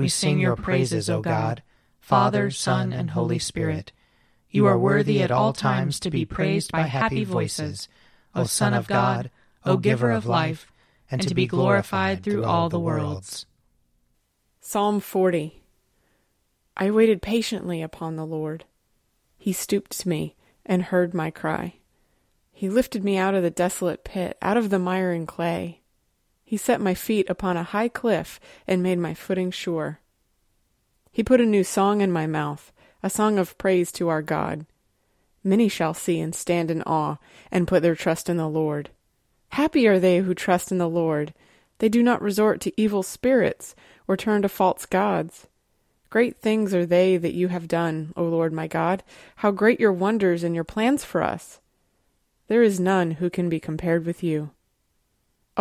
we sing your praises, O God, Father, Son, and Holy Spirit. You are worthy at all times to be praised by happy voices, O Son of God, O Giver of life, and to be glorified through all the worlds. Psalm 40 I waited patiently upon the Lord. He stooped to me and heard my cry. He lifted me out of the desolate pit, out of the mire and clay. He set my feet upon a high cliff and made my footing sure. He put a new song in my mouth, a song of praise to our God. Many shall see and stand in awe and put their trust in the Lord. Happy are they who trust in the Lord. They do not resort to evil spirits or turn to false gods. Great things are they that you have done, O Lord my God. How great your wonders and your plans for us! There is none who can be compared with you.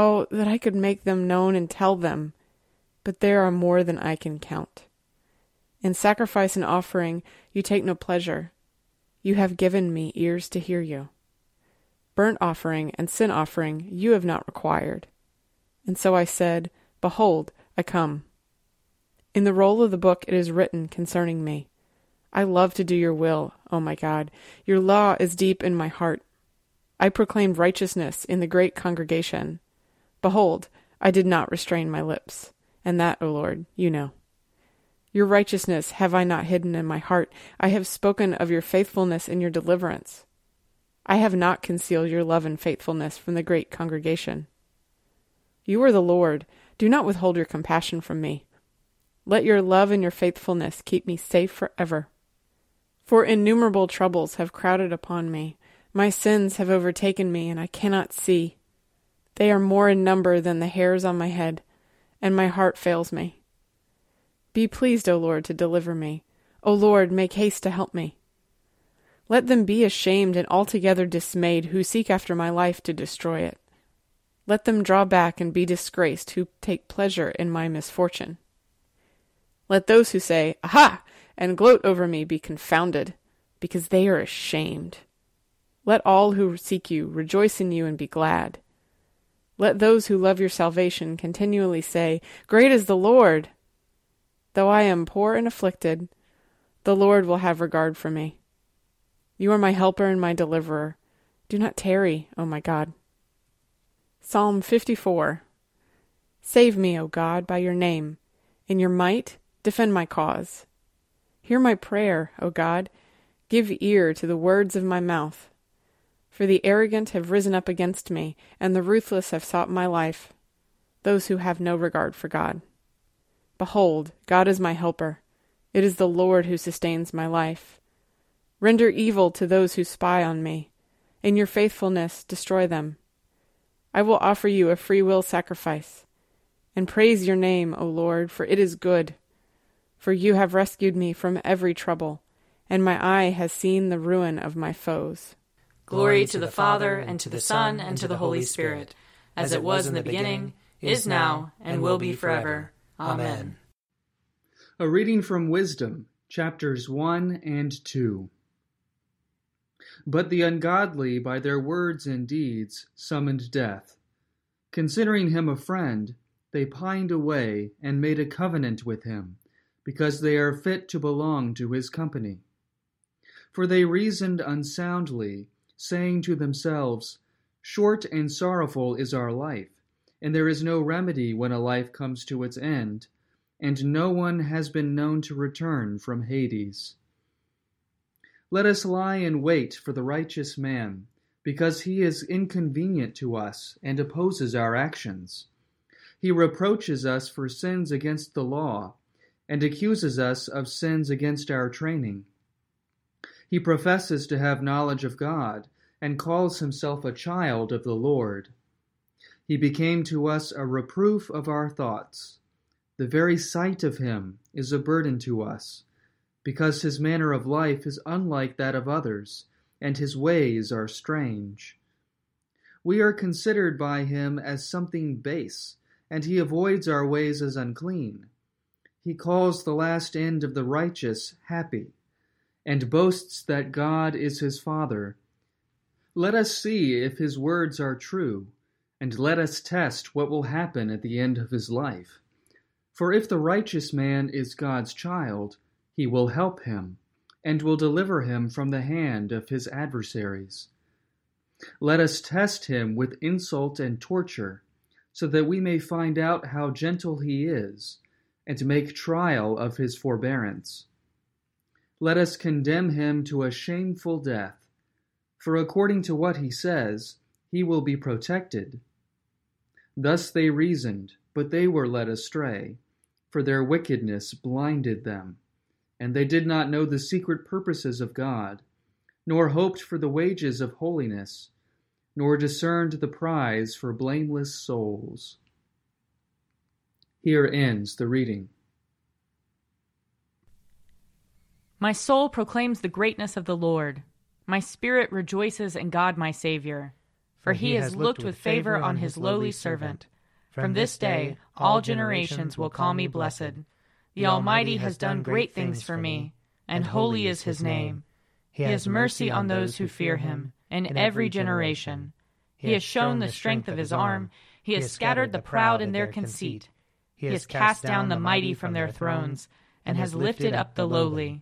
Oh, that I could make them known and tell them, but there are more than I can count. In sacrifice and offering you take no pleasure. You have given me ears to hear you. Burnt offering and sin offering you have not required. And so I said, Behold, I come. In the roll of the book it is written concerning me. I love to do your will, O my God. Your law is deep in my heart. I proclaimed righteousness in the great congregation. Behold, I did not restrain my lips. And that, O Lord, you know. Your righteousness have I not hidden in my heart. I have spoken of your faithfulness and your deliverance. I have not concealed your love and faithfulness from the great congregation. You are the Lord. Do not withhold your compassion from me. Let your love and your faithfulness keep me safe forever. For innumerable troubles have crowded upon me. My sins have overtaken me, and I cannot see. They are more in number than the hairs on my head, and my heart fails me. Be pleased, O Lord, to deliver me. O Lord, make haste to help me. Let them be ashamed and altogether dismayed who seek after my life to destroy it. Let them draw back and be disgraced who take pleasure in my misfortune. Let those who say, Aha! and gloat over me be confounded, because they are ashamed. Let all who seek you rejoice in you and be glad. Let those who love your salvation continually say, Great is the Lord! Though I am poor and afflicted, the Lord will have regard for me. You are my helper and my deliverer. Do not tarry, O my God. Psalm 54 Save me, O God, by your name. In your might, Defend my cause. Hear my prayer, O God. Give ear to the words of my mouth. For the arrogant have risen up against me, and the ruthless have sought my life, those who have no regard for God. Behold, God is my helper. It is the Lord who sustains my life. Render evil to those who spy on me. In your faithfulness, destroy them. I will offer you a free will sacrifice, and praise your name, O Lord, for it is good for you have rescued me from every trouble, and my eye has seen the ruin of my foes. Glory to the Father, and to the Son, and to the Holy Spirit, as it was in the beginning, is now, and will be forever. Amen. A reading from Wisdom, chapters 1 and 2. But the ungodly, by their words and deeds, summoned death. Considering him a friend, they pined away and made a covenant with him, because they are fit to belong to his company. For they reasoned unsoundly, saying to themselves, Short and sorrowful is our life, and there is no remedy when a life comes to its end and no one has been known to return from Hades. Let us lie in wait for the righteous man, because he is inconvenient to us and opposes our actions. He reproaches us for sins against the law, and accuses us of sins against our training. He professes to have knowledge of God, and calls himself a child of the Lord. He became to us a reproof of our thoughts the very sight of him is a burden to us, because his manner of life is unlike that of others, and his ways are strange. We are considered by him as something base, and he avoids our ways as unclean. He calls the last end of the righteous happy, and boasts that God is his Father. Let us see if his words are true, and let us test what will happen at the end of his life. For if the righteous man is God's child, he will help him, and will deliver him from the hand of his adversaries. Let us test him with insult and torture, so that we may find out how gentle he is, and make trial of his forbearance. Let us condemn him to a shameful death, for according to what he says, he will be protected. Thus they reasoned, but they were led astray for their wickedness blinded them, and they did not know the secret purposes of God, nor hoped for the wages of holiness, nor discerned the prize for blameless souls. Here ends the reading. My soul proclaims the greatness of the Lord. My spirit rejoices in God my Saviour, for he has looked with favor on his lowly servant. From this day, all generations will call me blessed. The Almighty has done great things for me, and holy is his name. He has mercy on those who fear him, in every generation. He has shown the strength of his arm. He has scattered the proud in their conceit. He has cast down the mighty from their thrones, and has lifted up the lowly.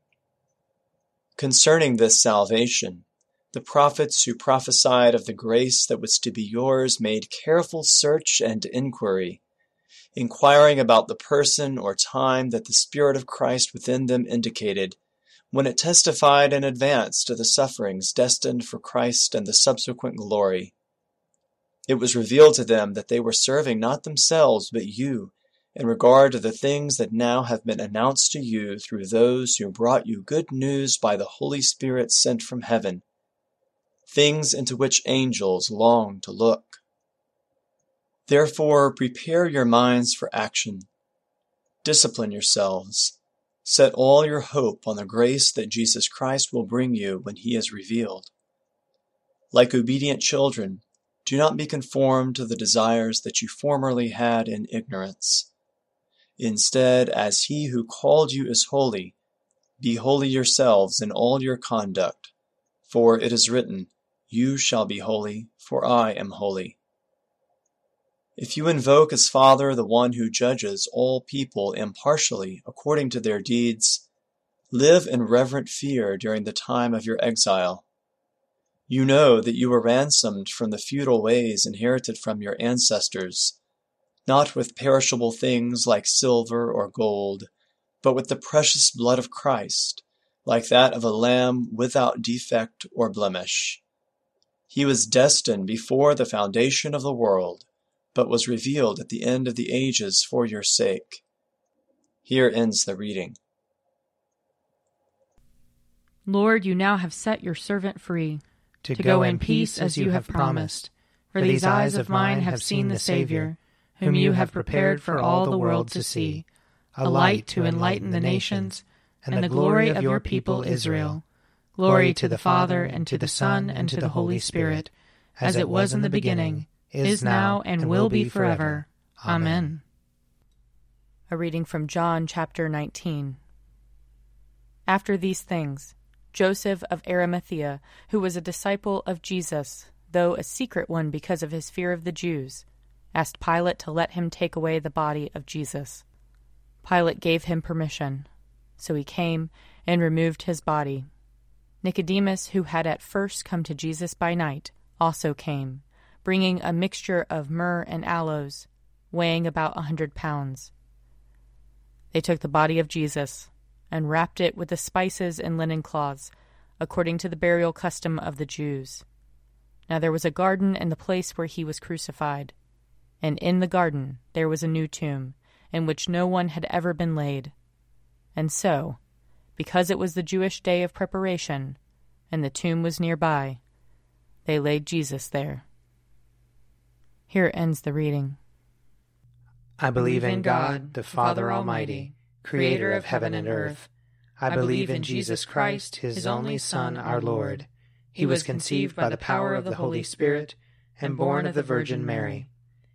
Concerning this salvation, the prophets who prophesied of the grace that was to be yours made careful search and inquiry, inquiring about the person or time that the Spirit of Christ within them indicated, when it testified in advance to the sufferings destined for Christ and the subsequent glory. It was revealed to them that they were serving not themselves but you, in regard to the things that now have been announced to you through those who brought you good news by the Holy Spirit sent from heaven things into which angels long to look. Therefore, prepare your minds for action. Discipline yourselves. Set all your hope on the grace that Jesus Christ will bring you when he is revealed. Like obedient children, do not be conformed to the desires that you formerly had in ignorance. Instead, as he who called you is holy, be holy yourselves in all your conduct, for it is written, you shall be holy, for I am holy. If you invoke as Father the one who judges all people impartially according to their deeds, live in reverent fear during the time of your exile. You know that you were ransomed from the feudal ways inherited from your ancestors, not with perishable things like silver or gold, but with the precious blood of Christ, like that of a lamb without defect or blemish. He was destined before the foundation of the world, but was revealed at the end of the ages for your sake. Here ends the reading. Lord, you now have set your servant free to, to go in peace as you have promised. For these eyes of mine have seen the Savior, whom you have prepared for all the world to see, a light to enlighten the nations, and the glory of your people Israel. Glory to the Father, and to the Son, and to the Holy Spirit, as it was in the beginning, is now, and will be forever. Amen. A reading from John chapter 19. After these things, Joseph of Arimathea, who was a disciple of Jesus, though a secret one because of his fear of the Jews, asked Pilate to let him take away the body of Jesus. Pilate gave him permission, so he came and removed his body. Nicodemus, who had at first come to Jesus by night, also came, bringing a mixture of myrrh and aloes, weighing about a hundred pounds. They took the body of Jesus and wrapped it with the spices and linen cloths, according to the burial custom of the Jews. Now there was a garden in the place where he was crucified, and in the garden there was a new tomb, in which no one had ever been laid. And so, because it was the Jewish day of preparation, and the tomb was nearby, they laid Jesus there. Here ends the reading. I believe in God, the Father Almighty, creator of heaven and earth. I believe in Jesus Christ, his only Son, our Lord. He was conceived by the power of the Holy Spirit and born of the Virgin Mary.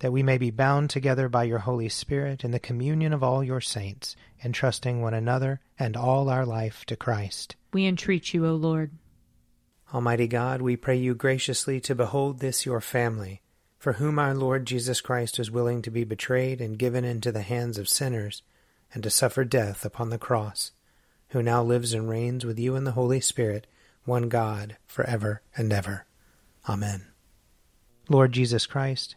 That we may be bound together by your Holy Spirit in the communion of all your saints, entrusting one another and all our life to Christ. We entreat you, O Lord. Almighty God, we pray you graciously to behold this your family, for whom our Lord Jesus Christ was willing to be betrayed and given into the hands of sinners, and to suffer death upon the cross, who now lives and reigns with you in the Holy Spirit, one God, for ever and ever. Amen. Lord Jesus Christ,